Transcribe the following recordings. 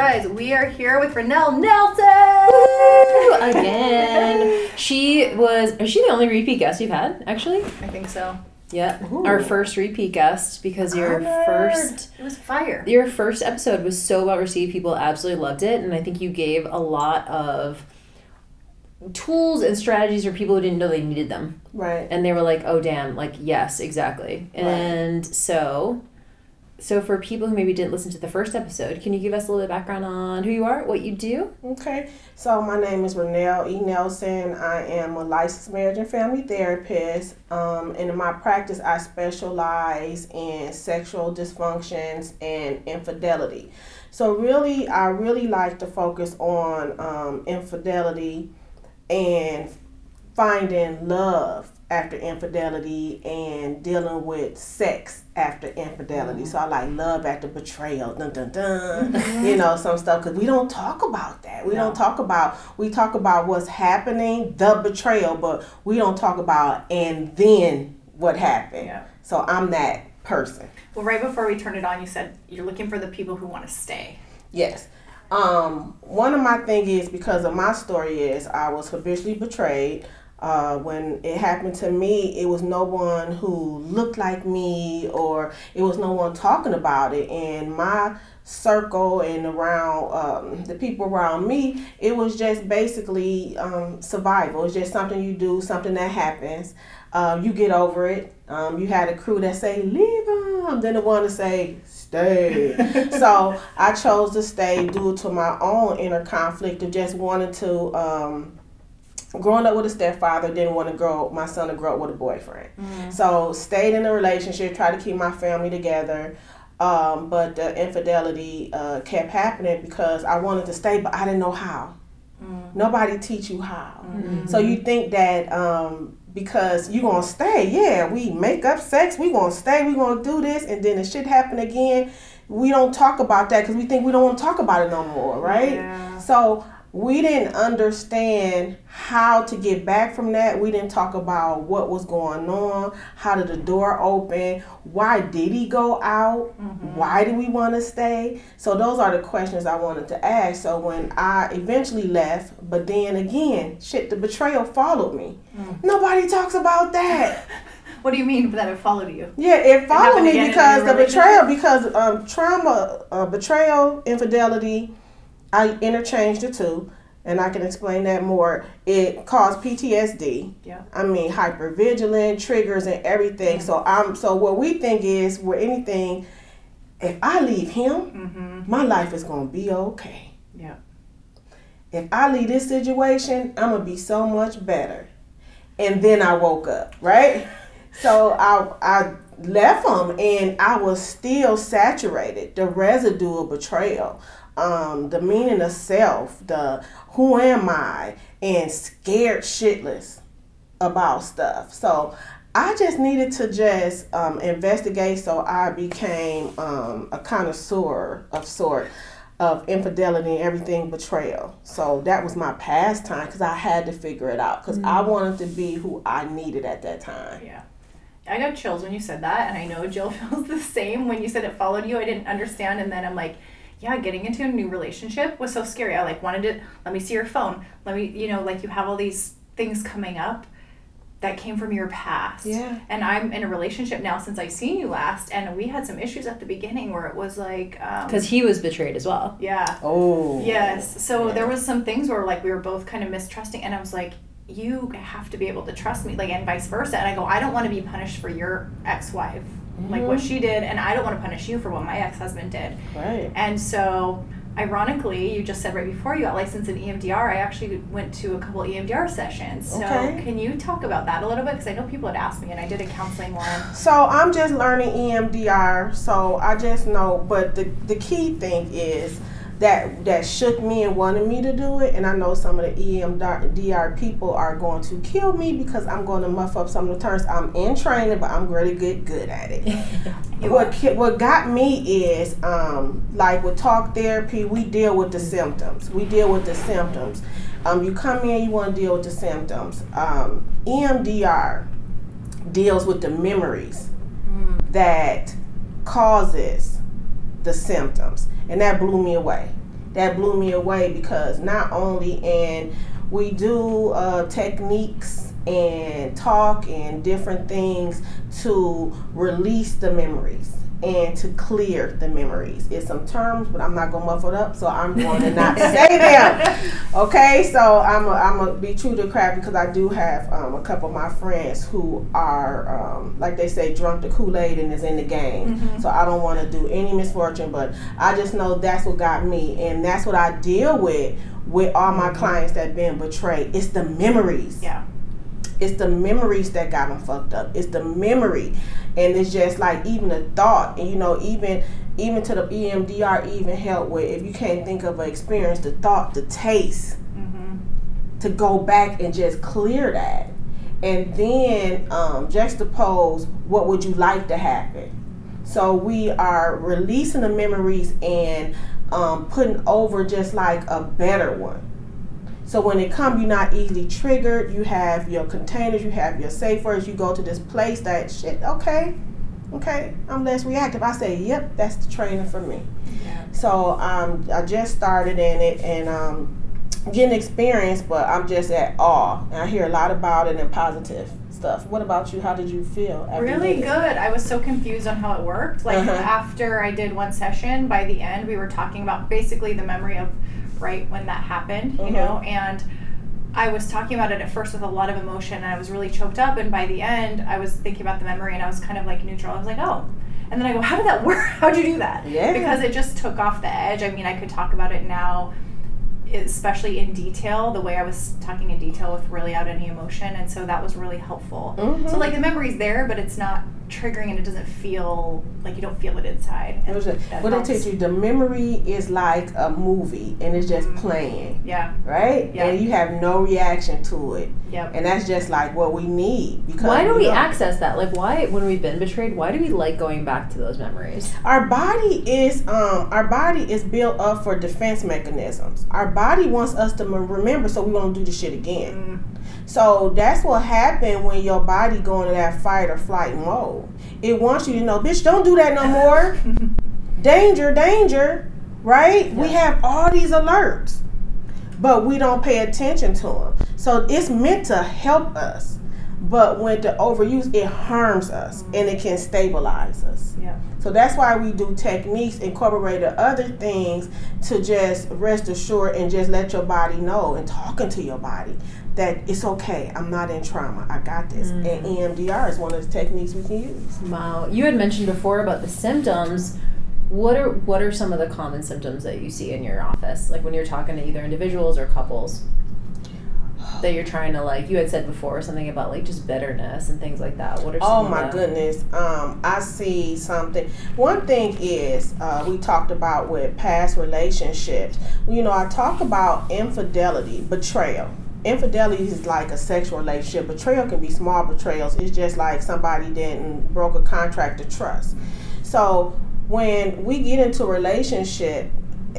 Guys, we are here with Renelle Nelson again. she was. Is she the only repeat guest you've had? Actually, I think so. Yeah, Ooh. our first repeat guest because your first it was fire. Your first episode was so well received. People absolutely loved it, and I think you gave a lot of tools and strategies for people who didn't know they needed them. Right. And they were like, "Oh damn!" Like yes, exactly. Right. And so so for people who maybe didn't listen to the first episode, can you give us a little bit of background on who you are, what you do? Okay. So my name is Renelle E. Nelson. I am a licensed marriage and family therapist. Um, and in my practice, I specialize in sexual dysfunctions and infidelity. So really, I really like to focus on um, infidelity and finding love after infidelity and dealing with sex after infidelity. Mm-hmm. So I like love after betrayal, dun dun dun. Mm-hmm. You know some stuff because we don't talk about that. We no. don't talk about. We talk about what's happening, the betrayal, but we don't talk about and then what happened. Yeah. So I'm that person. Well, right before we turned it on, you said you're looking for the people who want to stay. Yes. Um, one of my thing is because of my story is I was habitually betrayed. Uh, when it happened to me, it was no one who looked like me or it was no one talking about it. And my circle and around um, the people around me, it was just basically um, survival. It's just something you do, something that happens. Uh, you get over it. Um, you had a crew that say, leave them. Then the one to say, stay. so I chose to stay due to my own inner conflict of just wanting to um, growing up with a stepfather didn't want to grow my son to grow up with a boyfriend mm-hmm. so stayed in a relationship tried to keep my family together um, but the infidelity uh, kept happening because i wanted to stay but i didn't know how mm-hmm. nobody teach you how mm-hmm. so you think that um, because you gonna stay yeah we make up sex we gonna stay we gonna do this and then the shit happen again we don't talk about that because we think we don't want to talk about it no more right yeah. so we didn't understand how to get back from that. We didn't talk about what was going on, how did the door open, why did he go out, mm-hmm. why did we want to stay. So, those are the questions I wanted to ask. So, when I eventually left, but then again, shit, the betrayal followed me. Mm. Nobody talks about that. What do you mean that it followed you? Yeah, it followed it me because the betrayal, because um, trauma, uh, betrayal, infidelity, I interchanged the two, and I can explain that more. It caused PTSD. Yeah. I mean, hypervigilant triggers and everything. Mm-hmm. So I'm so what we think is where anything. If I leave him, mm-hmm. my life is gonna be okay. Yeah. If I leave this situation, I'm gonna be so much better. And then I woke up, right? So I I left him and I was still saturated, the residue of betrayal um, the meaning of self, the who am I, and scared shitless about stuff. So I just needed to just um, investigate, so I became um, a connoisseur of sort of infidelity and everything betrayal. So that was my pastime because I had to figure it out because mm-hmm. I wanted to be who I needed at that time. Yeah. I got chills when you said that, and I know Jill feels the same when you said it followed you. I didn't understand, and then I'm like, yeah, getting into a new relationship was so scary. I like wanted to let me see your phone. Let me, you know, like you have all these things coming up that came from your past. Yeah. And I'm in a relationship now since I seen you last, and we had some issues at the beginning where it was like because um, he was betrayed as well. Yeah. Oh. Yes. So yeah. there was some things where like we were both kind of mistrusting, and I was like, you have to be able to trust me, like, and vice versa. And I go, I don't want to be punished for your ex-wife mm-hmm. like what mm-hmm. she did, and I don't want to punish you for what my ex husband did. Right. And so ironically, you just said right before you got licensed in EMDR, I actually went to a couple EMDR sessions. So Okay. can you talk about that a little bit? Because I know people had asked me, and I did a counseling one. So I'm just learning EMDR. So I just know, but the the key thing is that that shook me and wanted me to do it. And I know some of the EMDR people are going to kill me because I'm going to muff up some of the terms. I'm in training, but I'm really good good at it. what what got me is um, like with talk therapy, we deal with the symptoms. We deal with the symptoms. Um, you come in, you want to deal with the symptoms. Um, EMDR deals with the memories that causes the symptoms. And that blew me away. That blew me away because not only and we do uh, techniques and talk and different things to release the memories and to clear the memories. It's some terms, but I'm not gonna muffle it up, so I'm going to not say them. Okay, so I'm a, I'm gonna be true to craft because I do have um, a couple of my friends who are um, like they say drunk the Kool Aid and is in the game. So I don't want to do any misfortune, but I just know that's what got me, and that's what I deal with with all my clients that been betrayed. It's the memories. Yeah. It's the memories that got them fucked up. It's the memory, and it's just like even a thought, and you know, even even to the EMDR even help with if you can't think of an experience, the thought, the taste, to go back and just clear that, and then um, juxtapose what would you like to happen. So we are releasing the memories and um, putting over just like a better one. So when it comes, you're not easily triggered. You have your containers, you have your safe words. You go to this place that shit. Okay, okay, I'm less reactive. I say, yep, that's the training for me. Yeah. So um, I just started in it and um, getting experience, but I'm just at awe. And I hear a lot about it and positive stuff. What about you? How did you feel? after Really good. I was so confused on how it worked. Like Uh-huh. after I did one session, by the end we were talking about basically the memory of right when that happened, you Uh-huh. know, and I was talking about it at first with a lot of emotion and I was really choked up and by the end I was thinking about the memory and I was kind of like neutral. I was like, "Oh." And then I go, "How did that work? How'd you do that?" Yeah. Because it just took off the edge. I mean, I could talk about it now especially in detail, the way I was talking in detail with really out any emotion, and so that was really helpful. Mhm. So like the memory's there, but it's not triggering, and it doesn't feel like you don't feel it inside. It was just, what it helps. teach you, the memory is like a movie and it's just playing, Yeah. right? Yeah. And you have no reaction to it. Yep. And that's just like what we need because Why do we don't- access that? Like, why, when we've been betrayed, why do we like going back to those memories? our body is um our body is built up for defense mechanisms. Our body wants us to m- remember so we won't do the shit again. So that's what happened when your body go into that fight or flight mode. It wants you to know, bitch, don't do that no more. danger, danger, right? We have all these alerts, but we don't pay attention to them. So it's meant to help us, but when the overuse, it harms us and it can stabilize us. Yeah. So that's why we do techniques, incorporate the other things to just rest assured and just let your body know and talking to your body that it's okay. I'm not in trauma. I got this. And EMDR is one of the techniques we can use. Wow. You had mentioned before about the symptoms. What are what are some of the common symptoms that you see in your office? Like when you're talking to either individuals or couples that you're trying to like you had said before something about like just bitterness and things like that. What are some Oh my the- goodness. Um, I see something. One thing is uh, we talked about with past relationships. You know, I talk about infidelity, betrayal. Infidelity is like a sexual relationship. Betrayal can be small betrayals. It's just like somebody didn't broke a contract of trust. So when we get into a relationship,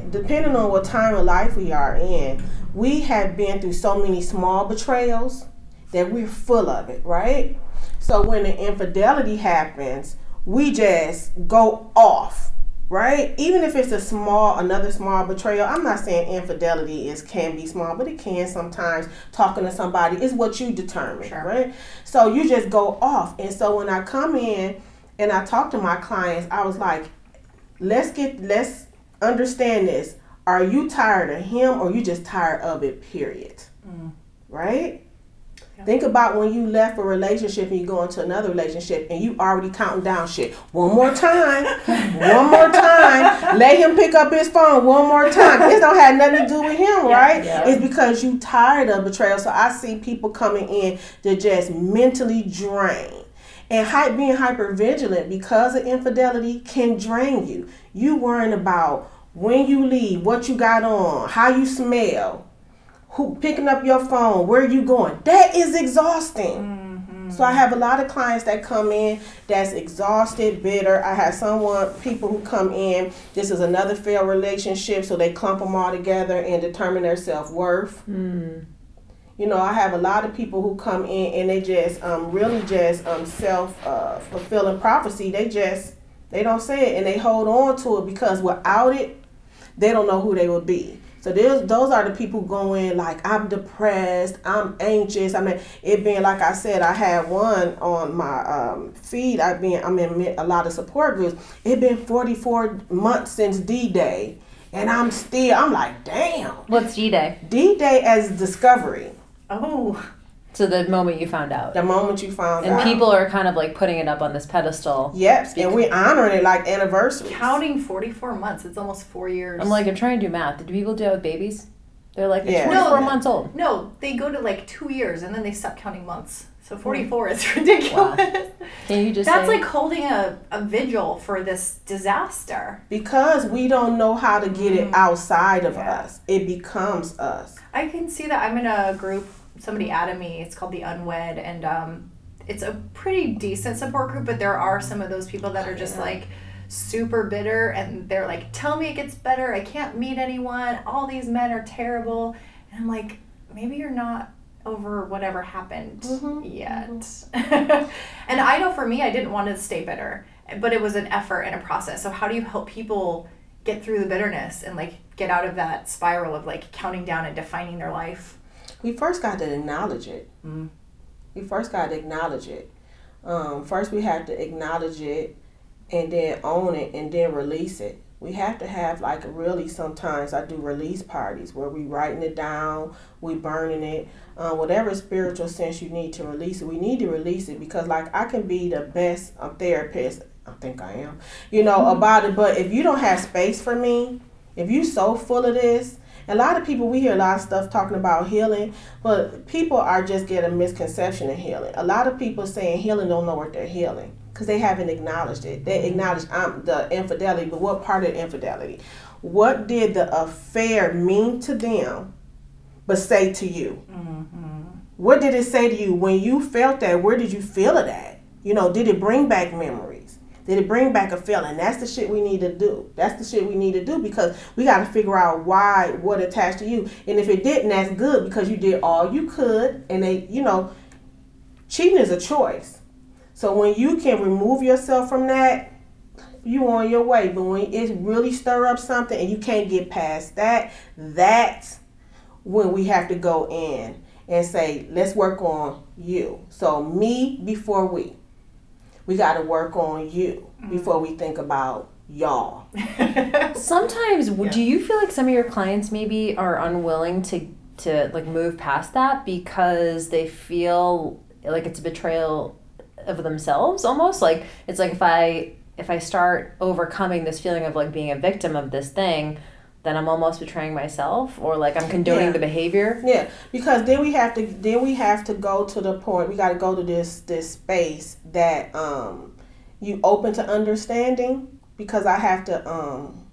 depending on what time of life we are in, we have been through so many small betrayals that we're full of it, right? So when the infidelity happens, we just go off, right? Even if it's a small, another small betrayal. I'm not saying infidelity is can be small, but it can sometimes. Talking to somebody is what you determine, Sure. right? So you just go off, and so when I come in and I talk to my clients, I was like, let's get let's understand this. Are you tired of him or you just tired of it, period? Mm. Right? Think about when you left a relationship and you go into another relationship and you already counting down shit. One more time, one more time. Let him pick up his phone one more time. It don't have nothing to do with him, right? yeah. It's because you tired of betrayal. So I see people coming in to just mentally drain. And hy- being hyper vigilant because of infidelity can drain you. You worrying about when you leave, what you got on, how you smell, who picking up your phone, where are you going. That is exhausting. So I have a lot of clients that come in that's exhausted, bitter. I have someone, people who come in. This is another failed relationship, so they clump them all together and determine their self worth. You know, I have a lot of people who come in and they just um, really just um, self uh, fulfilling prophecy. They just they don't say it and they hold on to it because without it, they don't know who they would be. So there's those are the people going like I'm depressed, I'm anxious. I mean, it being like I said, I had one on my um, feed. I've been I'm in a lot of support groups. It been 44 months since D Day, and I'm still I'm like, damn. What's D Day? D Day as discovery, Oh, So the moment you found out. the moment you found And out. And people are kind of like putting it up on this pedestal. Yep, and we're honoring it like anniversary. counting 44 months. It's almost four years. I'm like, I'm trying to do math. Do people do that with babies? They're like, it's Yeah. 24 No. months old. no, they go to like two years and then they stop counting months. So 44 is ridiculous. Can you just That's say, like holding a, a vigil for this disaster. Because we don't know how to get it mm. outside of Yeah. us, it becomes us. I can see that. I'm in a group. Somebody added me. It's called the Unwed, and um, it's a pretty decent support group. But there are some of those people that are just like super bitter, and they're like, "Tell me it gets better. I can't meet anyone. All these men are terrible." And I'm like, maybe you're not over whatever happened yet. and I know for me, I didn't want to stay bitter, but it was an effort and a process. So how do you help people? get through the bitterness and like get out of that spiral of like counting down and defining their life We first got to acknowledge it. We first got to acknowledge it. Um, first, we have to acknowledge it and then own it and then release it. We have to have like really sometimes I do release parties where we writing it down, we burning it, uh, whatever spiritual sense you need to release it. We need to release it because like I can be the best um, therapist. I think I am, you know, about it. But if you don't have space for me, if you so full of this, a lot of people we hear a lot of stuff talking about healing, but people are just getting a misconception of healing. A lot of people saying healing don't know what they're healing because they haven't acknowledged it. They acknowledge um, the infidelity, but what part of the infidelity? What did the affair mean to them, but say to you? What did it say to you when you felt that? Where did you feel it at? You know, did it bring back memories? Did it bring back a feeling? That's the shit we need to do. That's the shit we need to do because we got to figure out why, what attached to you. And if it didn't, that's good because you did all you could. And they, you know, cheating is a choice. So when you can remove yourself from that, you on your way. But when it really stir up something and you can't get past that, that's when we have to go in and say, let's work on you. So me before we. We got to work on you mm. before we think about y'all. Sometimes, w do you feel like some of your clients maybe are unwilling to to like move past that because they feel like it's a betrayal of themselves almost? Like it's like if I if I start overcoming this feeling of like being a victim of this thing, then I'm almost betraying myself or like I'm condoning Yeah. the behavior. Yeah, because then we have to then we have to go to the point. We got to go to this this space that um you open to understanding because I have to um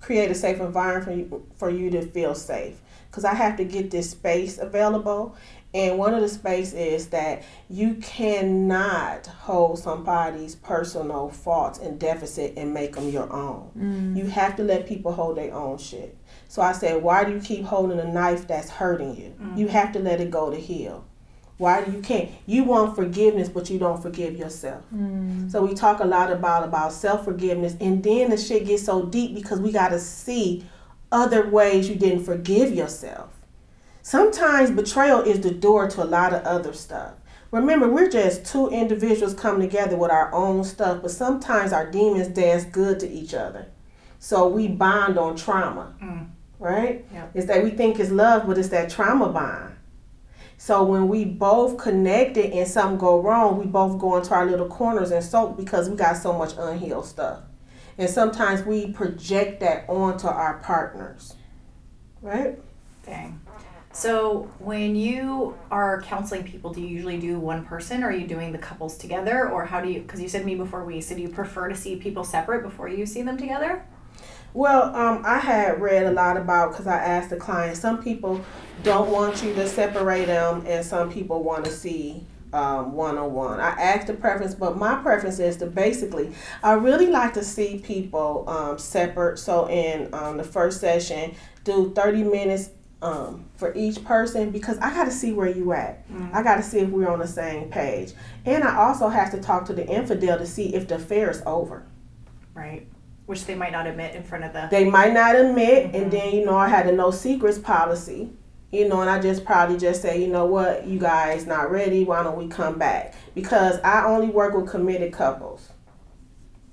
create a safe environment for you for you to feel safe because I have to get this space available. And one of the space is that you cannot hold somebody's personal faults and deficit and make them your own. Mm. You have to let people hold their own shit. So I said, why do you keep holding a knife that's hurting you? Mm. You have to let it go to heal. Why do you can't? You want forgiveness, but you don't forgive yourself. Mm. So we talk a lot about about self forgiveness, and then the shit gets so deep because we got to see other ways you didn't forgive yourself. Sometimes betrayal is the door to a lot of other stuff. Remember, we're just two individuals coming together with our own stuff, but sometimes our demons dance good to each other. So we bond on trauma, mm. right? Yep. It's that we think it's love, but it's that trauma bond. So when we both connected and something go wrong, we both go into our little corners and soak because we got so much unhealed stuff. And sometimes we project that onto our partners. Right? Dang. So when you are counseling people, do you usually do one person or are you doing the couples together or how do you because you said me before we said you prefer to see people separate before you see them together? Well, um, I had read a lot about because I asked the client. Some people don't want you to separate them, and some people want to see one on one. I asked the preference, but my preference is to basically, I really like to see people um, separate. So in um, the first session, do 30 minutes um, for each person because I got to see where you at. Mm-hmm. I got to see if we're on the same page. And I also have to talk to the infidel to see if the affair is over. Right. Which they might not admit in front of the. They might not admit, mm-hmm. and then you know I had a no secrets policy you know, and I just probably just say, you know what, you guys not ready. Why don't we come back? Because I only work with committed couples,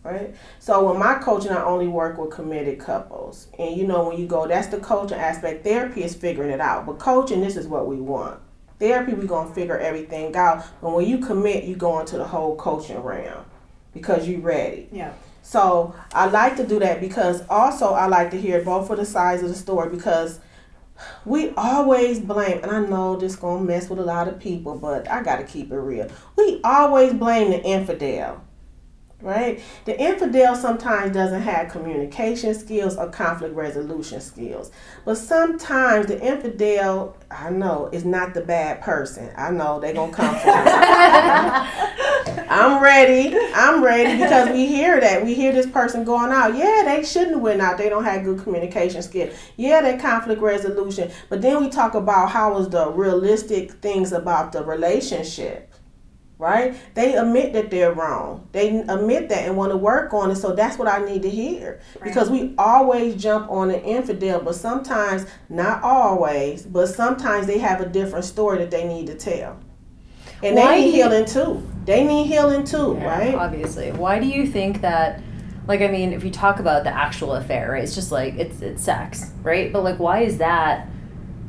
right? So with my coaching, I only work with committed couples. And you know, when you go, that's the coaching aspect. Therapy is figuring it out, but coaching, this is what we want. Therapy, we gonna figure everything out. But when you commit, you go into the whole coaching realm because you're ready. Yeah. So I like to do that because also I like to hear both of the sides of the story because we always blame, and I know this gonna mess with a lot of people, but I gotta keep it real. We always blame the infidel right? The infidel sometimes doesn't have communication skills or conflict resolution skills. But sometimes the infidel, I know, is not the bad person. I know they're going to come for me. I'm ready. I'm ready because we hear that. We hear this person going out. Yeah, they shouldn't win out. They don't have good communication skills. Yeah, they conflict resolution. But then we talk about how is the realistic things about the relationship right? They admit that they're wrong. They admit that and want to work on it. So that's what I need to hear. Right. Because we always jump on an infidel, but sometimes, not always, but sometimes they have a different story that they need to tell. And Why they need healing too. They need healing too, yeah, right? Obviously. Why do you think that? Like, I mean, if you talk about the actual affair, right, it's just like it's it's sex, right? But like, why is that?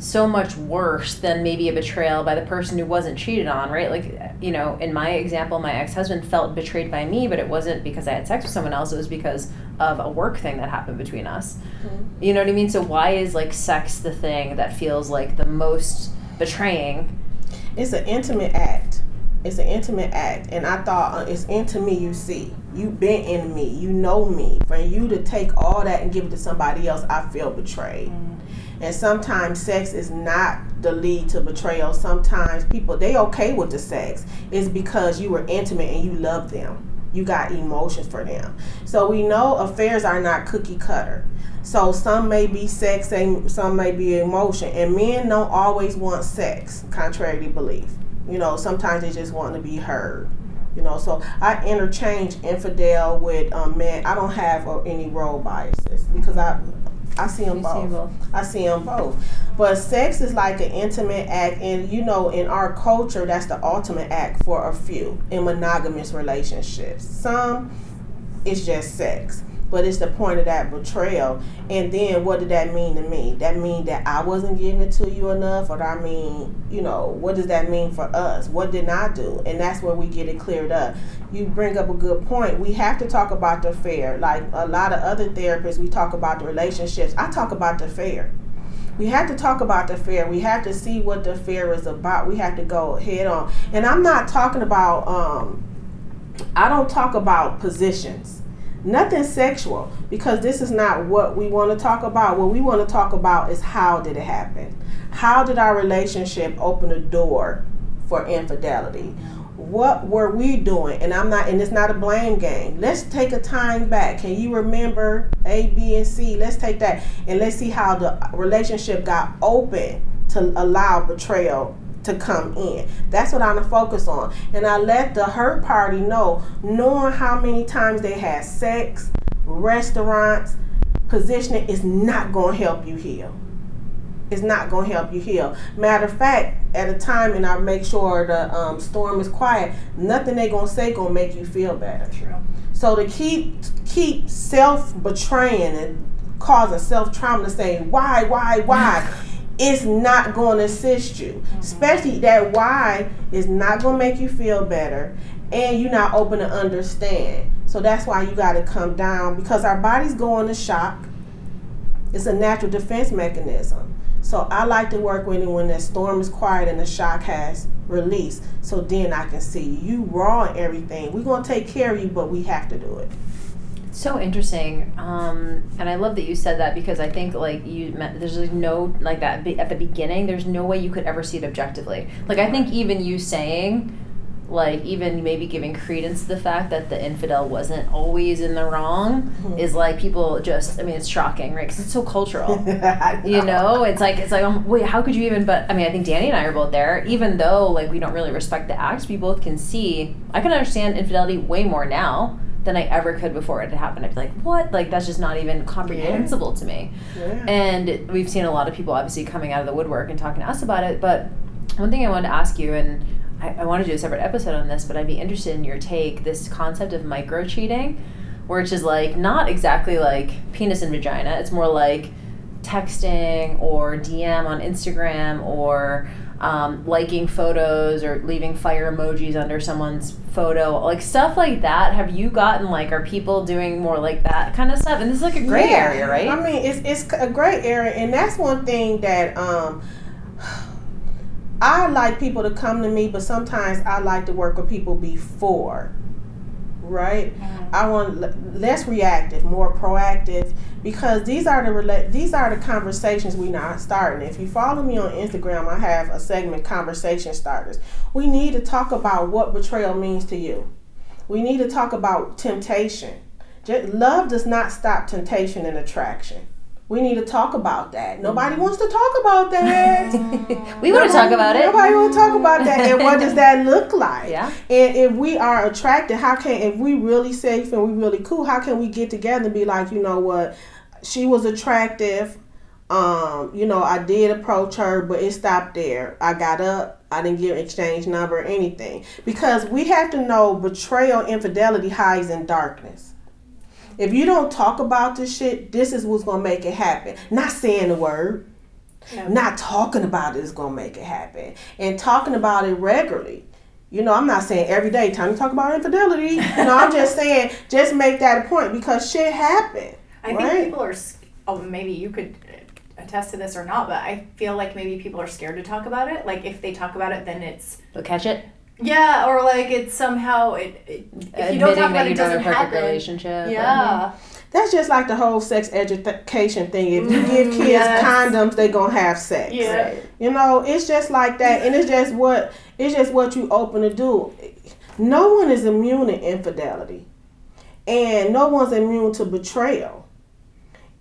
So much worse than maybe a betrayal by the person who wasn't cheated on, right? Like, you know, in my example, my ex husband felt betrayed by me, but it wasn't because I had sex with someone else, it was because of a work thing that happened between us. Mm-hmm. You know what I mean? So, why is like sex the thing that feels like the most betraying? It's an intimate act. It's an intimate act, and I thought uh, it's into me. You see, you've been in me, you know me. For you to take all that and give it to somebody else, I feel betrayed. Mm-hmm and sometimes sex is not the lead to betrayal. Sometimes people they okay with the sex. It's because you were intimate and you love them. You got emotions for them. So we know affairs are not cookie cutter. So some may be sex and some may be emotion. And men don't always want sex contrary to belief. You know sometimes they just want to be heard. You know so i interchange infidel with um, men. I don't have uh, any role biases because i I see them both. See both. I see them both. But sex is like an intimate act, and you know, in our culture, that's the ultimate act for a few in monogamous relationships. Some, it's just sex but it's the point of that betrayal. And then what did that mean to me? That mean that I wasn't giving it to you enough, or I mean, you know, what does that mean for us? What did I do? And that's where we get it cleared up. You bring up a good point. We have to talk about the affair. Like a lot of other therapists, we talk about the relationships. I talk about the affair we have to talk about the affair. We have to see what the affair is about. We have to go head on. And I'm not talking about um I don't talk about positions. Nothing sexual because this is not what we want to talk about. What we want to talk about is how did it happen? How did our relationship open a door for infidelity? What were we doing? And I'm not, and it's not a blame game. Let's take a time back. Can you remember A, B, and C? Let's take that and let's see how the relationship got open to allow betrayal to come in. That's what I'm gonna focus on. And I let the hurt party know, knowing how many times they had sex, restaurants, positioning is not gonna help you heal. It's not gonna help you heal. Matter of fact, at a time, and I make sure the um, storm is quiet. Nothing they gonna say gonna make you feel better. True. So to keep keep self betraying and causing self trauma to say why, why, why it's not going to assist you. Mm-hmm. Especially that why is not going to make you feel better and you're not open to understand. So that's why you got to come down because our bodies go into shock. It's a natural defense mechanism. So I like to work with it when the storm is quiet and the shock has released. So then I can see you. Raw and everything. We're gonna take care of you, but we have to do it. So interesting, um, and I love that you said that because I think like you meant there's like no like that at the beginning. There's no way you could ever see it objectively. Like I think even you saying, like even maybe giving credence to the fact that the infidel wasn't always in the wrong is like people just. I mean, it's shocking, right? Because it's so cultural. you know it's like it's like um, wait how could you even but i mean i think danny and i are both there even though like we don't really respect the acts we both can see i can understand infidelity way more now than i ever could before it had happened. I'd be like what? Like that's just not even comprehensible to me. Yeah. and we've seen a lot of people obviously coming out of the woodwork and talking to us about it but one thing i wanted to ask you and I, I want to do a separate episode on this but i'd be interested in your take this concept of micro cheating which is like not exactly like penis and vagina. It's more like texting or dm on instagram or um, liking photos or leaving fire emojis under someone's photo like stuff like that have you gotten like are people doing more like that kind of stuff and this is like a gray Yeah. area right I mean, it's it's a gray area, and that's one thing that um, I like people to come to me, but sometimes I like to work with people before. Right, I want l- less reactive, more proactive, because these are the rela- these are the conversations we not starting. If you follow me on Instagram, I have a segment conversation starters. We need to talk about what betrayal means to you. We need to talk about temptation. Just, love does not stop temptation and attraction. We need to talk about that. Nobody wants to talk about that. we want to talk about it Nobody want to talk about that. And what does that look like? Yeah. And if we are attracted, how can if we really safe and we really cool, how can we get together and be like, you know what, she was attractive. Um, you know, I did approach her, but it stopped there. I got up. I didn't give exchange number or anything because we have to know betrayal, infidelity hides in darkness. If you don't talk about this shit, this is what's gonna make it happen. Not saying the word, No. not talking about it is gonna make it happen, and talking about it regularly. You know, I'm not saying every day time to talk about infidelity. Know, I'm just saying just make that a point because shit happen. I think people are. Oh, maybe you could attest to this or not, but I feel like maybe people are scared to talk about it. Like if they talk about it, then it's They'll catch it yeah, or like it's somehow it. it if you don't talk about it, it you don't have doesn't a perfect happen. relationship Yeah, That's just like the whole sex education thing. If you give mm, kids yes. condoms, they gonna have sex. yeah. You know, it's just like that, and it's just what it's just what you open to do. No one is immune to infidelity, and no one's immune to betrayal.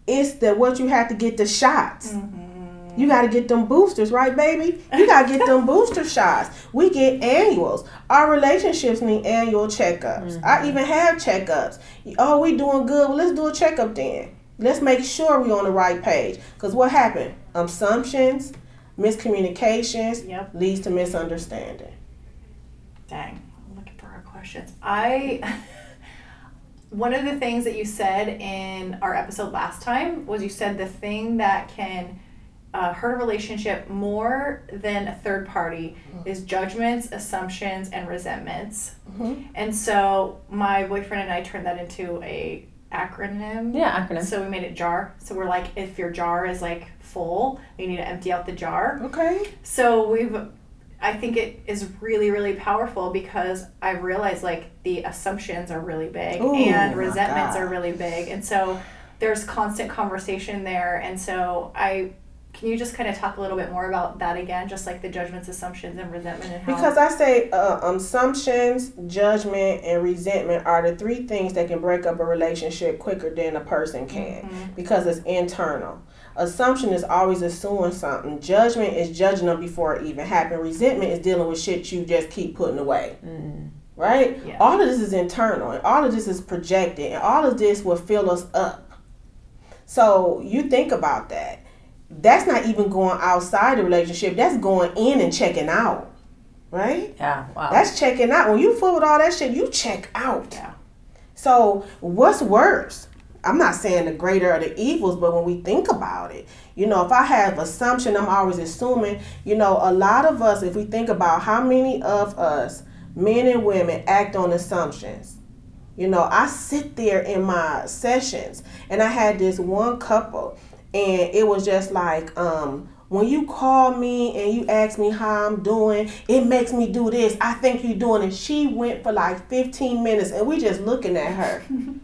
It's that what you have to get the shots. Mm-hmm. You got to get them boosters, right, baby? You got to get them booster shots. We get annuals. Our relationships need annual checkups. Mm-hmm. I even have checkups. Oh, we doing good. Well, let's do a checkup then. Let's make sure we're on the right page. Because what happened? Assumptions, miscommunications Yep. leads to misunderstanding. Dang, I'm looking for our questions. I one of the things that you said in our episode last time was you said the thing that can uh, hurt a relationship more than a third party is judgments, assumptions, and resentments. Mhm. And so my boyfriend and I turned that into a acronym. yeah acronym So we made it jar. So we're like, if your jar is like full, you need to empty out the jar. Okay. So we've, I think it is really, really powerful because I've realized like the assumptions are really big Ooh, and resentments are really big. And so there's constant conversation there. And so I, can you just kind of talk a little bit more about that again? Just like the judgments, assumptions, and resentment and. Because I say uh, assumptions, judgment, and resentment are the three things that can break up a relationship quicker than a person can because it's internal. Assumption is always assuming something. Judgment is judging them before it even happened. Resentment is dealing with shit you just keep putting away. Mm. Right? Yeah. All of this is internal, and all of this is projected, and all of this will fill us up. So you think about that. That's not even going outside the relationship. That's going in and checking out. Right? yeah wow That's checking out. When you full with all that shit, you check out. Yeah. So what's worse? I'm not saying the greater of the evils, but when we think about it, you know, if I have assumption, I'm always assuming, you know, a lot of us, if we think about how many of us, men and women, act on assumptions. You know, I sit there in my sessions and I had this one couple and it was just like, um, when you call me and you ask me how I'm doing, it makes me do this. I think you're doing it. She went for like 15 minutes and we just looking at her.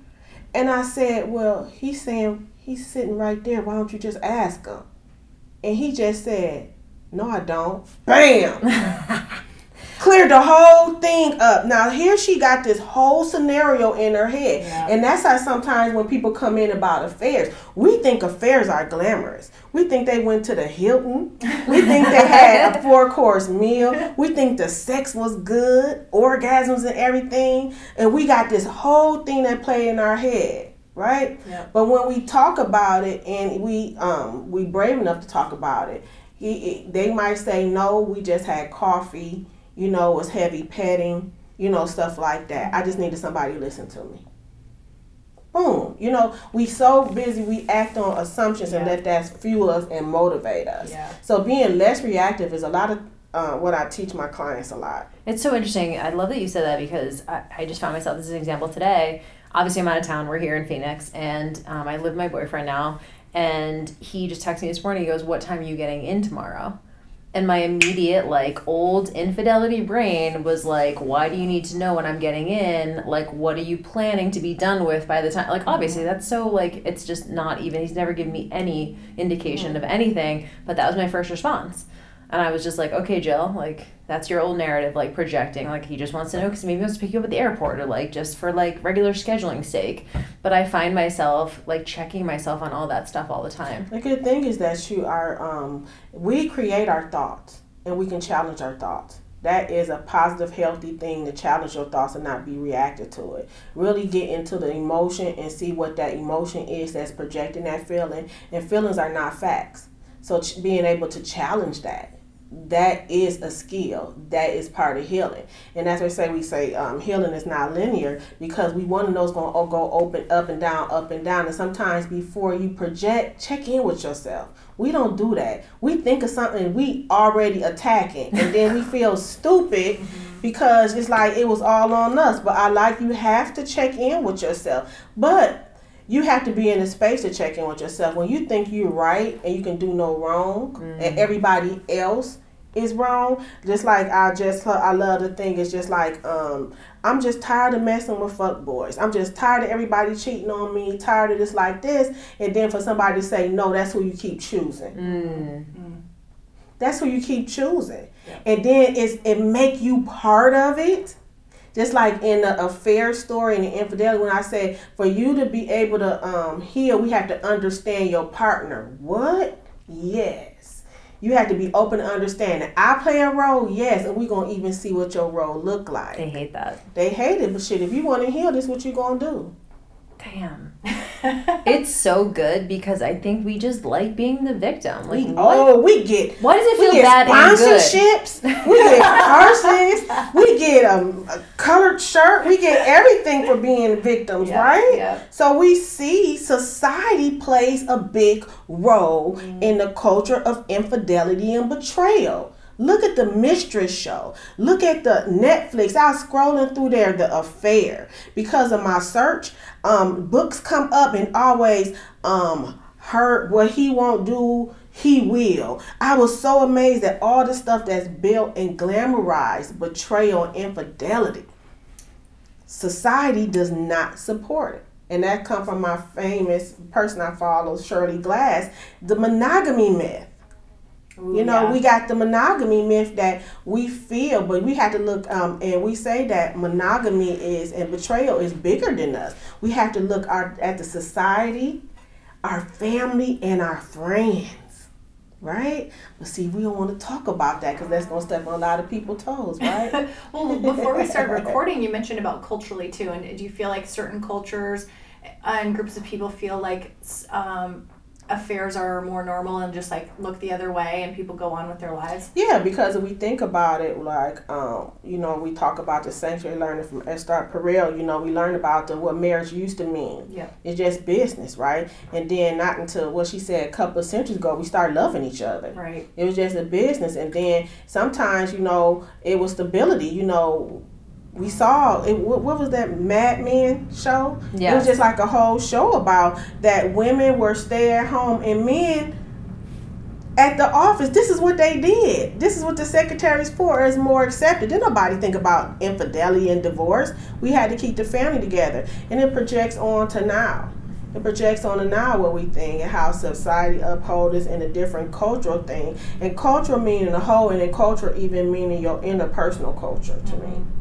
and I said, Well, he's saying he's sitting right there. Why don't you just ask him? And he just said, No, I don't. Bam! cleared the whole thing up. Now here she got this whole scenario in her head. Yeah. And that's how sometimes when people come in about affairs, we think affairs are glamorous. We think they went to the Hilton. We think they had a four course meal. We think the sex was good, orgasms and everything. And we got this whole thing that play in our head right? Yep. But when we talk about it and we um we brave enough to talk about it, he, they might say no, we just had coffee you know, was heavy petting, you know, stuff like that. I just needed somebody to listen to me. Boom. You know, we so busy we act on assumptions yeah. and let that fuel us and motivate us. Yeah. So being less reactive is a lot of uh, what I teach my clients a lot. It's so interesting. I love that you said that because I, I just found myself, this is an example today. Obviously, I'm out of town. We're here in Phoenix, and um, I live with my boyfriend now. And he just texted me this morning. He goes, What time are you getting in tomorrow? And my immediate like old infidelity brain was like why do you need to know when i'm getting in? Like what are you planning to be done with by the time like obviously mm-hmm. that's so like it's just not even he's never given me any indication mm-hmm. of anything but that was my first response and I was just like, okay, Jill, like that's your old narrative, like projecting. Like he just wants to know because maybe he wants to pick you up at the airport or like just for like regular scheduling sake. But I find myself like checking myself on all that stuff all the time. The good thing is that you are, um, we create our thoughts and we can challenge our thoughts. That is a positive, healthy thing to challenge your thoughts and not be reactive to it. Really get into the emotion and see what that emotion is that's projecting that feeling. And feelings are not facts. So being able to challenge that that is a skill that is part of healing. And that's why we say we say um, healing is not linear because we want to know it's going to go open up and down up and down. And sometimes before you project check in with yourself. We don't do that. We think of something we already attacking. And then we feel stupid because it's like it was all on us. But i like you have to check in with yourself. But you have to be in a space to check in with yourself. When you think you're right and you can do no wrong, mm. and everybody else is wrong, just like I just I love the thing. It's just like um, I'm just tired of messing with fuck boys. I'm just tired of everybody cheating on me. Tired of this like this, and then for somebody to say no, that's who you keep choosing. Mm. Mm. That's who you keep choosing, yeah. and then it's it make you part of it just like in the affair story and the infidelity, when I say for you to be able to um, heal, we have to understand your partner. What? Yes. You have to be open to understanding. I play a role, yes, and we're gonna even see what your role look like. They hate that. They hate it, but shit, if you want to heal, this what you gonna do. Damn. it's so good because I think we just like being the victim. Like, we, oh, we get. Why does it feel bad? Sponsorships. we get purses. we get um, a colored shirt. We get everything for being victims, yep, right? Yep. So we see society plays a big role mm. in the culture of infidelity and betrayal. Look at the Mistress show. Look at the Netflix. I was scrolling through there, The Affair. Because of my search, um, books come up and always um, hurt what he won't do, he will. I was so amazed at all the stuff that's built and glamorized betrayal and infidelity. Society does not support it. And that come from my famous person I follow, Shirley Glass, the monogamy myth. You know, yeah. we got the monogamy myth that we feel, but we have to look, um, and we say that monogamy is and betrayal is bigger than us. We have to look our, at the society, our family, and our friends. Right? But see, we don't want to talk about that because that's going to step on a lot of people's toes, right? well, before we started recording, you mentioned about culturally too. And do you feel like certain cultures and groups of people feel like um, affairs are more normal and just like look the other way and people go on with their lives? Yeah, because if we think about it, like, um, you know, we talk about the sanctuary learning from Esther Perel, you know, we learned about the, what marriage used to mean. Yeah. It's just business, right? And then not until what she said a couple of centuries ago, we started loving each other. Right. It was just a business. And then sometimes, you know, it was stability. You know, we saw it. What, what was that Mad Men show? It was just like a whole show about that women were stay at home and men at the office. This is what they did. This is what the secretaries for is more accepted. Didn't nobody think about infidelity and divorce. We had to keep the family together, and it projects on to now. It projects on to now what we think and how society upholds this in a different cultural thing. And cultural meaning a whole, and then culture even meaning your interpersonal culture to me. Mm-hmm.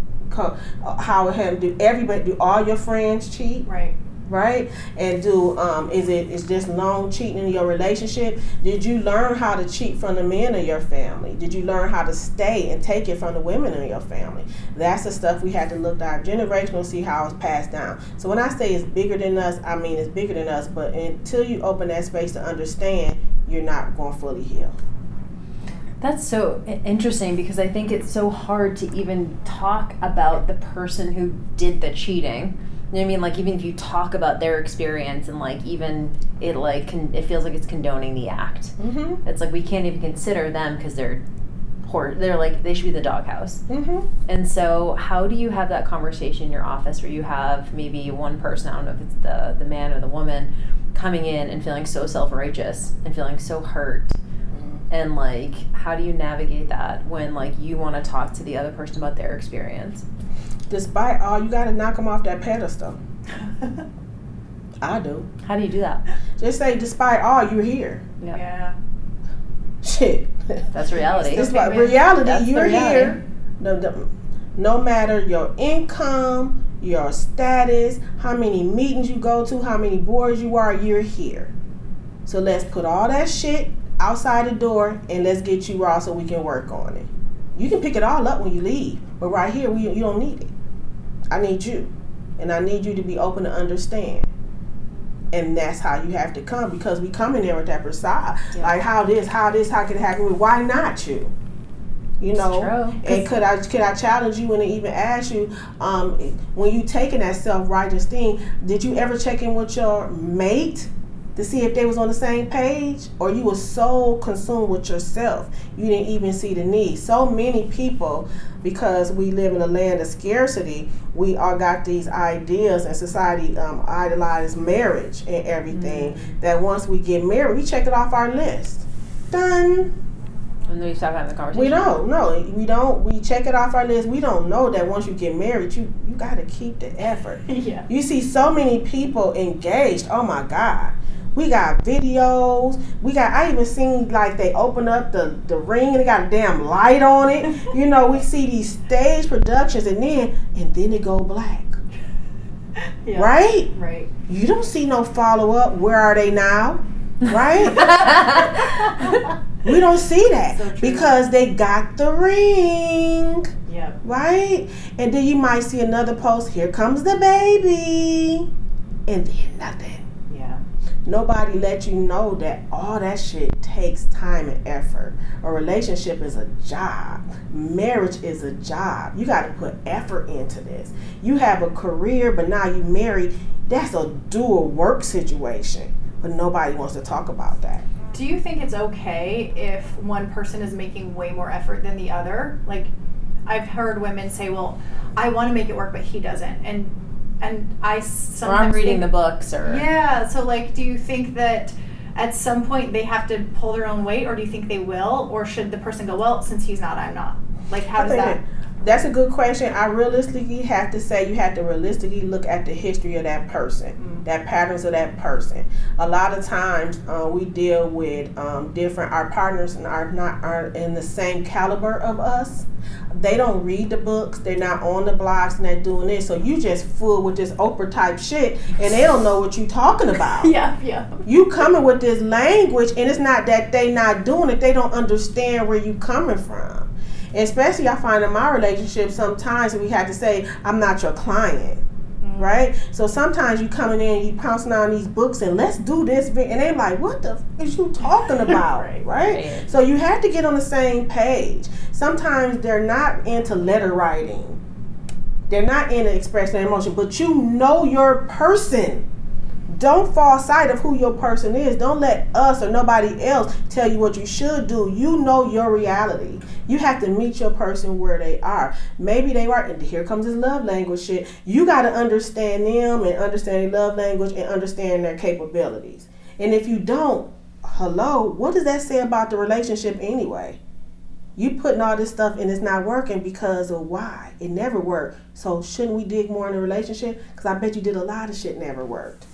How it had do everybody do all your friends cheat? Right. right? And do um, is it is just long cheating in your relationship? Did you learn how to cheat from the men of your family? Did you learn how to stay and take it from the women in your family? That's the stuff we had to look at generational, see how it's passed down. So when I say it's bigger than us, I mean it's bigger than us. But until you open that space to understand, you're not going fully heal. That's so interesting because I think it's so hard to even talk about the person who did the cheating. You know what I mean? Like even if you talk about their experience and like even it like con- it feels like it's condoning the act. Mm-hmm. It's like we can't even consider them because they're poor. They're like they should be the doghouse. Mm-hmm. And so, how do you have that conversation in your office where you have maybe one person, I don't know if it's the, the man or the woman, coming in and feeling so self righteous and feeling so hurt? And like, how do you navigate that when like you want to talk to the other person about their experience? Despite all, you got to knock them off that pedestal. I do. How do you do that? Just say, despite all, you're here. yeah. yeah. Shit. That's reality. It's Okay, like reality. That's you're reality. here. No, no, no matter your income, your status, how many meetings you go to, how many boards you are, you're here. So let's put all that shit outside the door and let's get you raw so we can work on it. You can pick it all up when you leave, but right here, we, you don't need it. I need you, and I need you to be open to understand. And that's how you have to come because we come in there with that facade. Yeah. Like how this, how this, how could it happen? Why not you? You know, true. and could I could I challenge you and even ask you, um, when you taking that self righteous thing, did you ever check in with your mate to see if they was on the same page, or you were so consumed with yourself you didn't even see the need? So many people, because we live in a land of scarcity, we all got these ideas, and society um, idolize marriage and everything. That once we get married, we check it off our list. Done. And then you stop having the conversation. We don't. No, we don't. We check it off our list. We don't know that once you get married, you you got to keep the effort. yeah. You see so many people engaged. Oh my God. We got videos. We got. I even seen like they open up the the ring and they got a damn light on it. You know, we see these stage productions and then and then it go black. Yeah. Right? Right. You don't see no follow up. Where are they now? Right? we don't see that So because they got the ring. Yep. Right? And then you might see another post, here comes the baby. And then nothing. Nobody let you know that all that shit takes time and effort. A relationship is a job. Marriage is a job. You got to put effort into this. You have a career, but now you married. That's a dual work situation. But nobody wants to talk about that. Do you think it's okay if one person is making way more effort than the other? Like, I've heard women say, "Well, I want to make it work, but he doesn't," and and I Or sometimes I'm reading think- the books or Yeah. So, like, do you think that at some point they have to pull their own weight, or do you think they will, or should the person go, "Well, since he's not, I'm not"? Like, how does that? That's a good question. I realistically have to say you have to realistically look at the history of that person, Mm. that patterns of that person. A lot of times uh, we deal with um, different. Our partners and are not are in the same caliber of us. They don't read the books. They're not on the blogs and they're doing this. So you just full with this Oprah type shit, and they don't know what you're talking about. Yeah. Yeah. You coming with this language, and it's not that they not doing it; they don't understand where you coming from. Especially, I find in my relationship sometimes we have to say, "I'm not your client." Mm-hmm. right? So sometimes you coming in, you pouncing on these books and let's do this, and they're like, what the f- is you talking about, Right. right? Right. So you have to get on the same page. Sometimes they're not into letter writing. They're not into expressing their emotion, but you know your person. Don't fall sight of who your person is. Don't let us or nobody else tell you what you should do. You know your reality. You have to meet your person where they are. Maybe they are, and here comes this love language shit. You got to understand them and understand their love language and understand their capabilities. And if you don't, hello, what does that say about the relationship anyway? You putting all this stuff and it's not working because of why? It never worked. So shouldn't we dig more in the relationship? Because I bet you did a lot of shit never worked.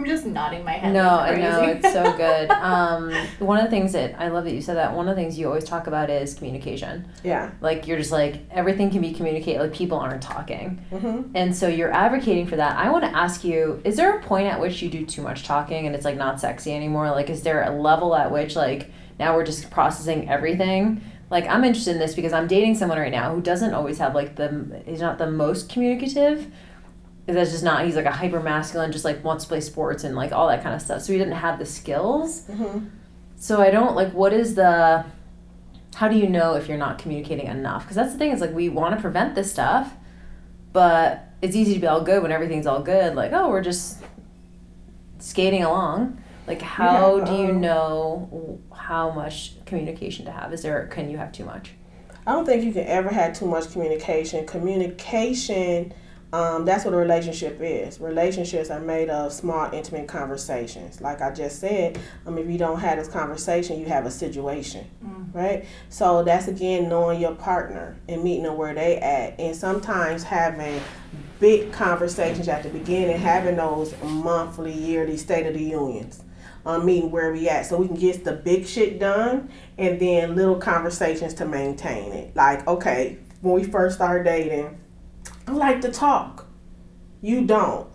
I'm just nodding my head. No, like I know it's so good. Um, one of the things that I love that you said that. One of the things you always talk about is communication. Yeah. Like you're just like everything can be communicated. Like people aren't talking, Mm-hmm. and so you're advocating for that. I want to ask you: Is there a point at which you do too much talking and it's like not sexy anymore? Like, is there a level at which like now we're just processing everything? Like I'm interested in this because I'm dating someone right now who doesn't always have like the is not the most communicative. That's just not. He's like a hyper masculine, just like wants to play sports and like all that kind of stuff. So he didn't have the skills. Mm-hmm. So I don't like. What is the? How do you know if you're not communicating enough? Because that's the thing. Is like we want to prevent this stuff, but it's easy to be all good when everything's all good. Like oh, we're just skating along. Like how Yeah, do you um, know how much communication to have? Is there? Can you have too much? I don't think you can ever have too much communication. Communication, um, that's what a relationship is. Relationships are made of small, intimate conversations. Like I just said, um, if you don't have this conversation, you have a situation, right? So that's again knowing your partner and meeting them where they at, and sometimes having big conversations at the beginning, having those monthly, yearly State of the Unions. Um, meeting where we at so we can get the big shit done and then little conversations to maintain it. Like, okay, when we first started dating, like to talk. You don't.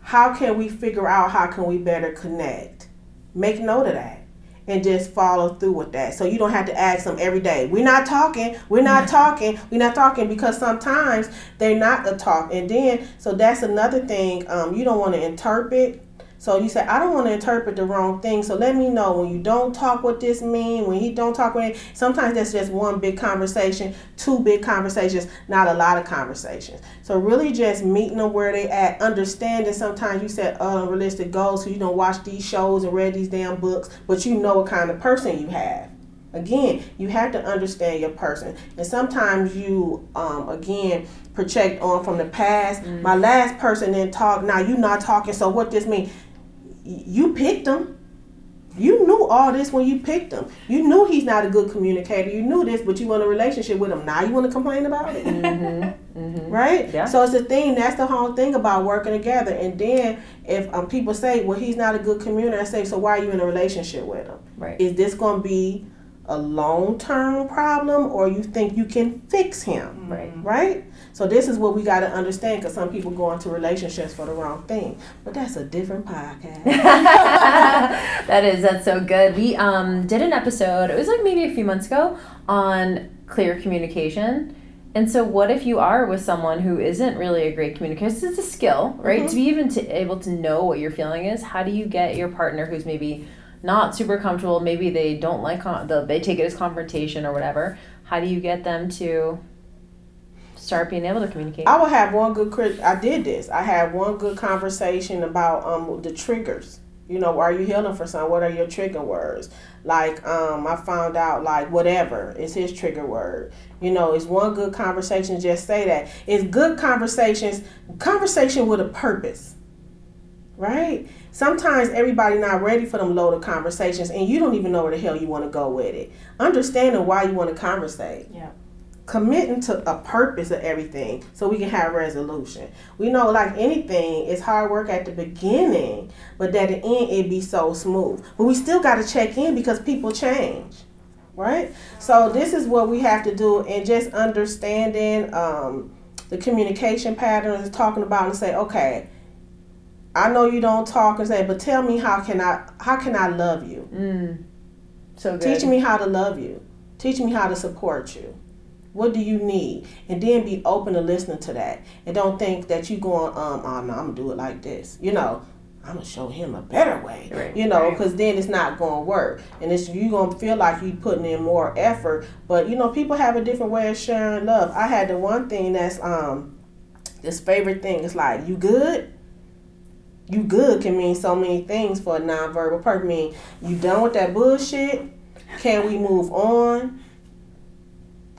How can we figure out how can we better connect? Make note of that and just follow through with that. So you don't have to ask them every day. We're not talking. We're not talking. We're not talking because sometimes they're not a talk. And then so that's another thing. Um, you don't want to interpret. So you say, I don't want to interpret the wrong thing. So let me know when you don't talk what this mean, when he don't talk what it, sometimes that's just one big conversation, two big conversations, not a lot of conversations. So really just meeting them where they at, understanding sometimes you set unrealistic goals so you don't watch these shows and read these damn books, but you know what kind of person you have. Again, you have to understand your person. And sometimes you um again project on from the past. My last person didn't talk, now you not talking, so what this mean? Y- You picked him. You knew all this when you picked him. You knew he's not a good communicator. You knew this, but you want a relationship with him. Now you want to complain about it, right? Yeah. So it's the thing. That's the whole thing about working together. And then if um, people say, "Well, he's not a good communicator," I say, "So why are you in a relationship with him? Right. Is this going to be a long term problem, or you think you can fix him?" Right. Right? So this is what we got to understand because some people go into relationships for the wrong thing. But that's a different podcast. that is that's so good. We um did an episode. It was like maybe a few months ago on clear communication. And so, what if you are with someone who isn't really a great communicator? 'Cause It's a skill, right? To be even to able to know what your feeling is. How do you get your partner who's maybe not super comfortable? Maybe they don't like con- the, they take it as confrontation or whatever. How do you get them to start being able to communicate? I will have one good. crit- I did this. I had one good conversation about um the triggers. You know, are you healing for something? What are your trigger words? Like, um, I found out like whatever is his trigger word. You know, it's one good conversation. Just say that. It's good conversations. Conversation with a purpose. Right? Sometimes everybody not ready for them loaded conversations, and you don't even know where the hell you want to go with it. Understanding why you want to conversate Yeah. committing to a purpose of everything so we can have resolution. We know like anything, it's hard work at the beginning, but at the end it be so smooth. But we still got to check in because people change. Right? So this is what we have to do and just understanding um, the communication patterns talking about and say, okay, I know you don't talk and say, but tell me how can I how can I love you? Mm. So good. Teach me how to love you. Teach me how to support you. What do you need? And then be open to listening to that. And don't think that you going, um, oh no, I'm gonna do it like this. You know, I'm gonna show him a better way. Right. You know, Right. because then it's not gonna work, and it's you gonna feel like you putting in more effort. But you know, people have a different way of sharing love. I had the one thing that's um, this favorite thing. It's like you good. You good can mean so many things for a nonverbal person. Mean you done with that bullshit? Can we move on?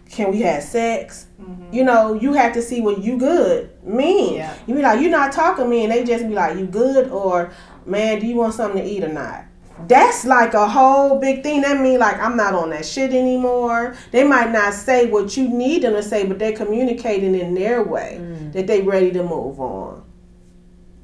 Can we have sex? Mm-hmm. You know, you have to see what you good mean. Yeah. You be like, you not talking to me, and they just be like, you good, or man, do you want something to eat or not? That's like a whole big thing. That mean like I'm not on that shit anymore. They might not say what you need them to say, but they're communicating in their way mm. that they ready to move on.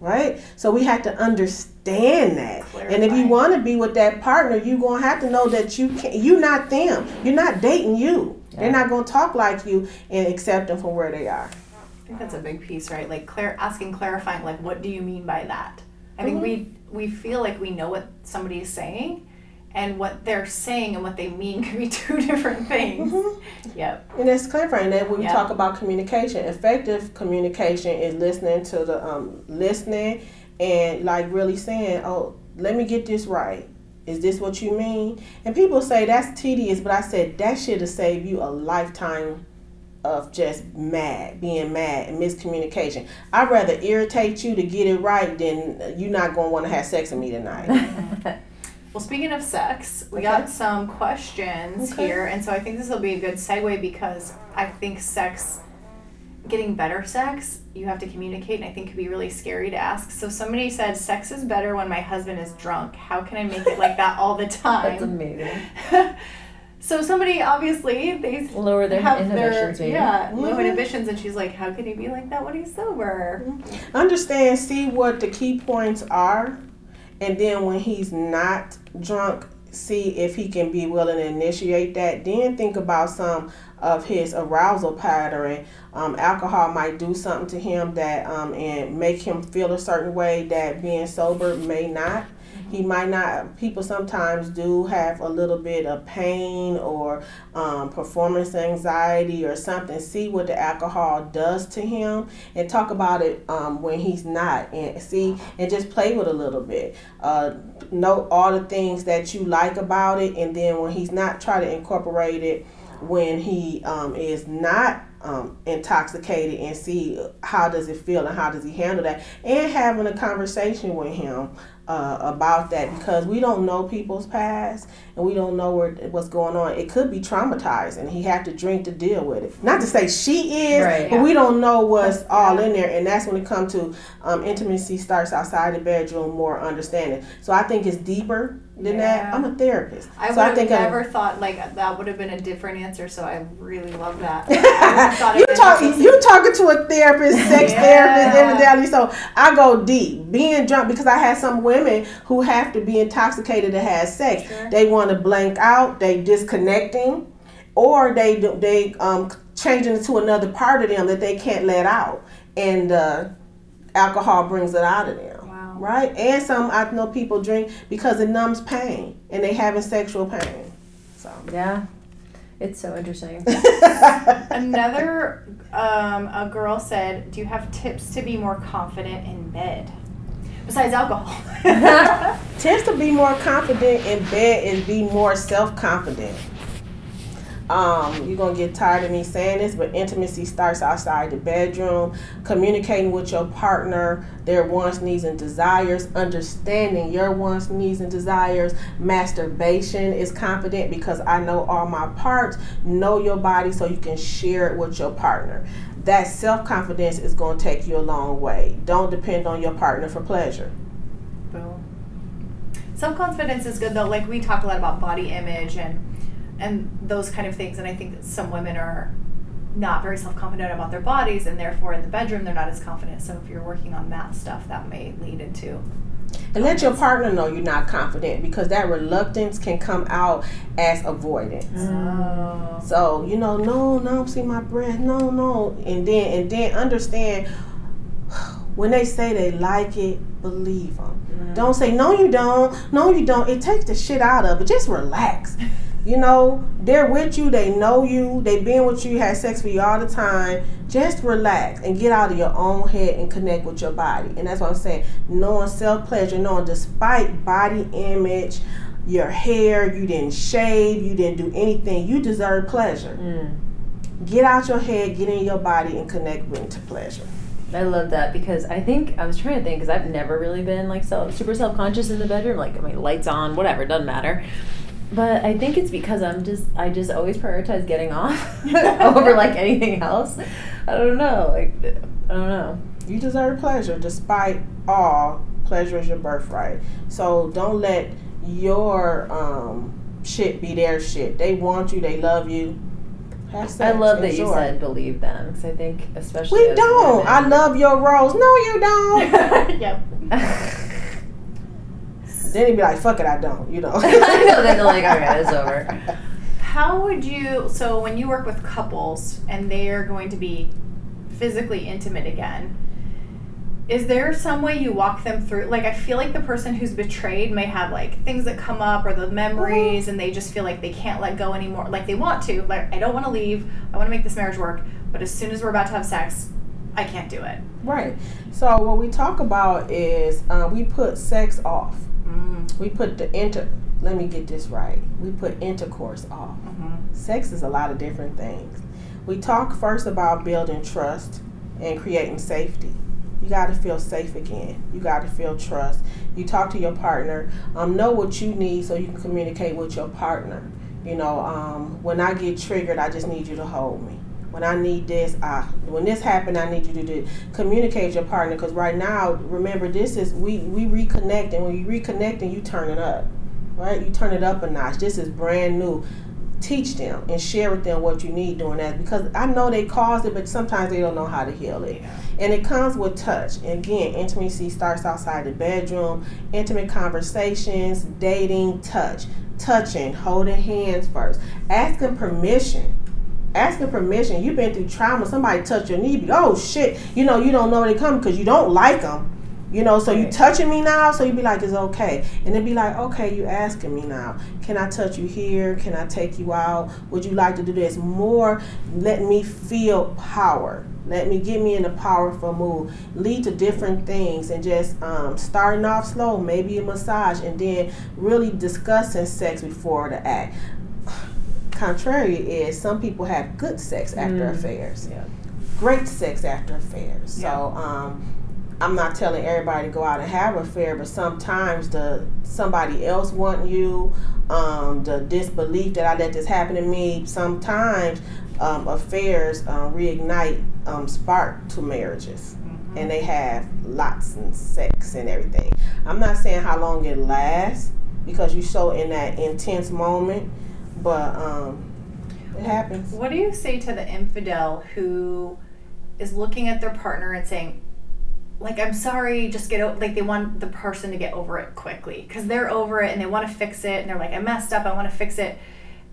Right? So we have to understand that. And if you want to be with that partner, you're gonna have to know that you can't. you're not them. You're not dating you. They're not gonna talk like you and accept them for where they are. I think that's a big piece, right? Like clar- asking, clarifying, like, what do you mean by that? I think mm-hmm. we we feel like we know what somebody is saying, and what they're saying and what they mean can be two different things. Yep. And that's clarifying that when we talk about communication, effective communication is listening to the um, listening and like really saying, "Oh, let me get this right. Is this what you mean?" And people say that's tedious, but I said that should have saved you a lifetime of just mad, being mad and miscommunication. I'd rather irritate you to get it right than uh, you not gonna want to have sex with me tonight. Well, speaking of sex, we Okay. got some questions Okay. here, and so I think this will be a good segue because I think sex, getting better sex, you have to communicate, and I think could be really scary to ask. So somebody said, "Sex is better when my husband is drunk. How can I make it like that all the That's time?" amazing. so somebody obviously they Lower their inhibitions, their maybe. yeah low Mhm. inhibitions, and she's like, "How can he be like that when he's sober?" understand, see what the key points are, and then when he's not drunk, see if he can be willing to initiate that. Then think about some of his arousal pattern. Um, alcohol might do something to him that um, and make him feel a certain way that being sober may not. He might not. People sometimes do have a little bit of pain or um, performance anxiety or something. See what the alcohol does to him and talk about it um, when he's not. And see and just play with a little bit. Uh, note all the things that you like about it, and then when he's not, try to incorporate it when he um, is not um, intoxicated and see how does it feel and how does he handle that and having a conversation with him uh, about that because we don't know people's past and we don't know where, what's going on it could be traumatized and he had to drink to deal with it not to say she is Right. but we don't know what's all in there and that's when it comes to um, intimacy starts outside the bedroom more understanding so i think it's deeper than that i'm a therapist I so have I think I'm- never thought like that would have been a different answer. So I really love that. I you talk, you talking to a therapist, sex Yeah. therapist, evidently. So I go deep. Being drunk because I had some women who have to be intoxicated to have sex. Sure. They want to blank out. They disconnecting, or they they um changing into another part of them that they can't let out, and uh, alcohol brings it out of them. Wow. Right, and some I know people drink because it numbs pain, and they having sexual pain. So Yeah. It's so interesting. Another um, a girl said, "Do you have tips to be more confident in bed besides alcohol?" Tends to be more confident in bed and be more self confident. Um, you're gonna get tired of me saying this, but intimacy starts outside the bedroom. Communicating with your partner, their wants, needs, and desires. Understanding your wants, needs, and desires. Masturbation is confident because I know all my parts. Know your body so you can share it with your partner. That self confidence is gonna take you a long way. Don't depend on your partner for pleasure. Boom. Self confidence is good though. Like we talk a lot about body image and and those kind of things, and I think that some women are not very self confident about their bodies, and therefore in the bedroom they're not as confident. So if you're working on that stuff, that may lead into And let your partner know you're not confident because that reluctance can come out as avoidance. oh, So you know, no, no, see my breath, no, no, and then and then understand when they say they like it, believe them. Mm. Don't say no, you don't, no, you don't. It takes the shit out of it. Just relax. You know, they're with you, they know you, They've been with you, had sex with you all the time. Just relax and get out of your own head and connect with your body. And that's what I'm saying. Knowing self pleasure, knowing despite body image, your hair, you didn't shave, you didn't do anything, you deserve pleasure. Mm. Get out your head, get in your body, and connect with to pleasure. I love that because I think I was trying to think because I've never really been like self, super self conscious in the bedroom. Like my lights on, whatever, doesn't matter. But I think it's because I'm just I just always prioritize getting off over like anything else. I don't know. Like I don't know. You deserve pleasure despite all. Pleasure is your birthright. So don't let your um, shit be their shit. They want you, they love you. I love that you said believe them because I think especially We don't. I love your rose. No, you don't. yep. Then he'd be like, fuck it, I don't. You know. I know. Then they're like, okay, it's over. How would you? So when you work with couples and they are going to be physically intimate again, is there some way you walk them through? Like I feel like the person who's betrayed may have like things that come up or the memories, and they just feel like they can't let go anymore. Like they want to. Like I don't want to leave. I want to make this marriage work. But as soon as we're about to have sex, I can't do it. Right. So what we talk about is uh, we put sex off. Mm. We put the inter. Let me get this right. We put intercourse off. Mm-hmm. Sex is a lot of different things. We talk first about building trust and creating safety. You got to feel safe again. You got to feel trust. You talk to your partner. Um, know what you need so you can communicate with your partner. You know, um, when I get triggered, I just need you to hold me. When I need this, I when this happened, I need you to do communicate with your partner. Because right now, remember, this is we we reconnect, and when you reconnect, and you turn it up, right? You turn it up a notch. This is brand new teach them and share with them what you need doing that because I know they caused it, but sometimes they don't know how to heal it. And it comes with touch. And again, intimacy starts outside the bedroom, intimate conversations, dating, touch, touching, holding hands first, asking permission. Asking permission. You've been through trauma. Somebody touched your knee. Oh shit. You know you don't know they come because you don't like them. You know, so you touching me now, so you'd be like, it's okay. And then be like, okay, you asking me now. Can I touch you here? Can I take you out? Would you like to do this? More, let me feel power. Let me get me in a powerful mood. Lead to different things and just um, starting off slow, maybe a massage, and then really discussing sex before the act. Contrary is some people have good sex after Mm. affairs Yeah. great sex after affairs. Yeah. So um, I'm not telling everybody to go out and have an affair, but sometimes the somebody else want you, um, the disbelief that I let this happen to me. Sometimes um, affairs um, reignite um, spark to marriages. And they have lots and sex and everything. I'm not saying how long it lasts because you're so in that intense moment, but um, it happens. What do you say to the infidel who is looking at their partner and saying, like, I'm sorry, just get over, like, they want the person to get over it quickly because they're over it and they want to fix it and they're like, I messed up, I want to fix it.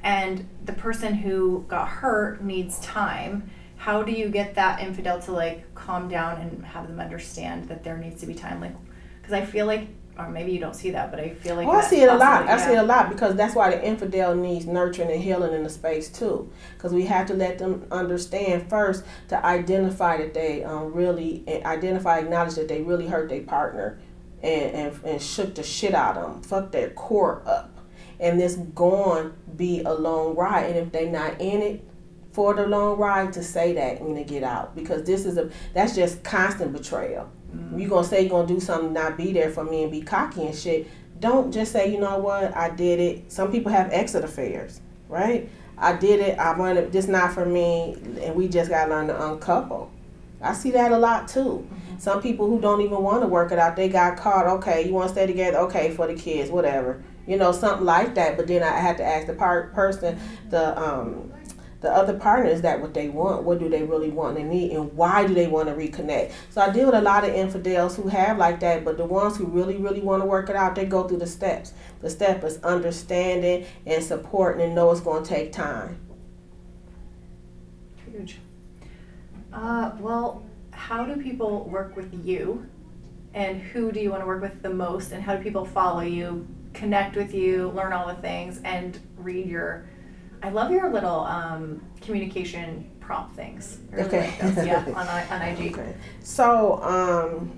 And the person who got hurt needs time. How do you get that infidel to, like, calm down and have them understand that there needs to be time? Like, because I feel like, or maybe you don't see that, but I feel like Oh, I see it a lot. possible, I see it a lot because that's why the infidel needs nurturing and healing in the space too. Because we have to let them understand first to identify that they um, really identify, acknowledge that they really hurt their partner, and, and and shook the shit out of them, fuck their core up, and this going be a long ride. And if they not in it for the long ride, to say that and to get out because this is a that's just constant betrayal. You gonna say you're gonna do something, not be there for me, and be cocky and shit. Don't just say, you know what, I did it. Some people have exit affairs, right? I did it. I wanted this not for me, and we just gotta learn to uncouple. I see that a lot too. Some people who don't even want to work it out, they got caught. Okay, you want to stay together? Okay, for the kids, whatever. You know, something like that. But then I had to ask the part person, the um, the other partner is that what they want what do they really want and need and why do they want to reconnect so i deal with a lot of infidels who have like that but the ones who really really want to work it out they go through the steps the step is understanding and supporting and know it's going to take time Huge. Uh, well, how do people work with you? And who do you want to work with the most? And how do people follow you connect with you, learn all the things, and read your. I love your little um, communication prompt things. Really Okay. like those. Yeah, on, on IG. Okay. So, um,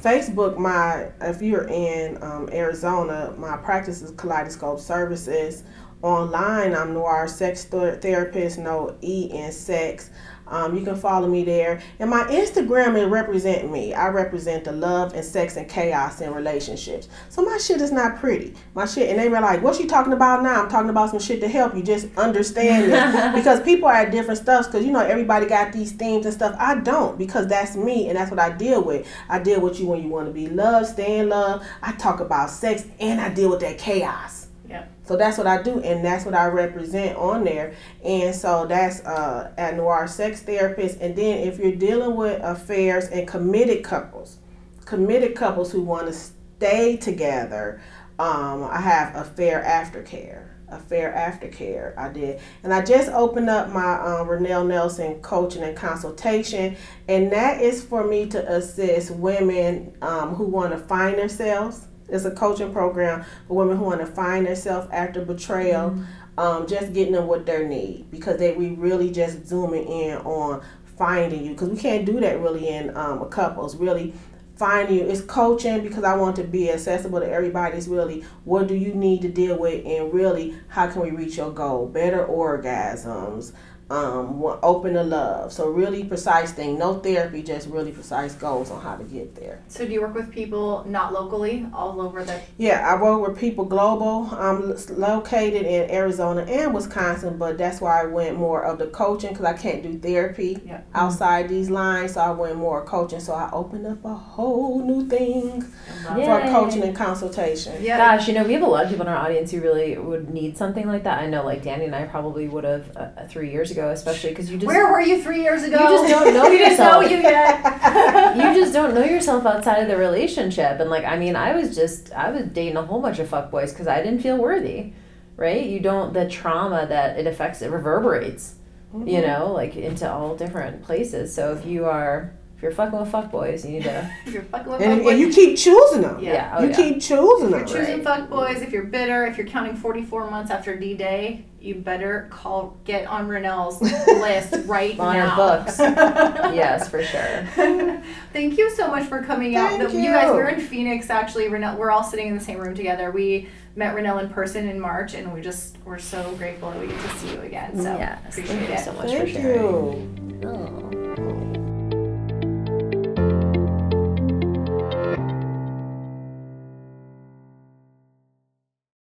Facebook, my if you're in um, Arizona, my practice is Kaleidoscope Services. Online, I'm Noir Sex Therapist, no E in sex. Um, you can follow me there. And my Instagram is represent me. I represent the love and sex and chaos in relationships. So my shit is not pretty. My shit, and they were like, "What she talking about now?" I'm talking about some shit to help you just understand this because people are at different stuffs. Because you know everybody got these themes and stuff. I don't because that's me and that's what I deal with. I deal with you when you want to be loved, stay in love. I talk about sex and I deal with that chaos. So that's what I do, and that's what I represent on there. And so that's uh, at Noir Sex Therapist. And then if you're dealing with affairs and committed couples, committed couples who want to stay together, um, I have affair aftercare. Affair aftercare, I did, and I just opened up my um, Renelle Nelson coaching and consultation, and that is for me to assist women um, who want to find themselves. It's a coaching program for women who want to find themselves after betrayal, um, just getting them what they need because they we really just zooming in on finding you because we can't do that really in um, a couples really finding you. It's coaching because i want to be accessible to everybody. It's really what do you need to deal with and really how can we reach your goal? Better orgasms um, open to love so really precise thing no therapy just really precise goals on how to get there So do you work with people not locally, all over the? yeah, I work with people global. I'm located in Arizona and Wisconsin, but that's why I went more of the coaching because I can't do therapy Yeah. outside these lines. So I went more coaching. So I opened up a whole new thing Yay. for coaching and consultation. Yeah. Gosh, you know, we have a lot of people in our audience who really would need something like that. I know, like Danny and I probably would have uh, three years ago, especially because you just Where were you three years ago? You just don't know we didn't know yourself. you yet. you just don't know yourself outside of the relationship. And like, I mean, I was just I was dating a whole bunch of fuckboys because I didn't feel worthy, right? You don't the trauma that it affects it reverberates, mm-hmm. you know, like into all different places. So if you are if you're fucking with fuckboys, you need to if you're fucking with And, fuckboys, and you keep choosing them. Yeah. yeah, oh, you yeah. keep choosing if them. you're choosing Right. fuck boys, if you're bitter, if you're counting 44 months after D-Day, you better call, get on Renelle's list right On now. her books. yes, for sure. Thank you so much for coming out. Thank The- you guys, we're in Phoenix actually. Renelle, we're all sitting in the same room together. We met Renelle in person in March, and we just we're so grateful that we get to see you again. So yes, appreciate thank you it. so much Thank for sharing. you. Oh.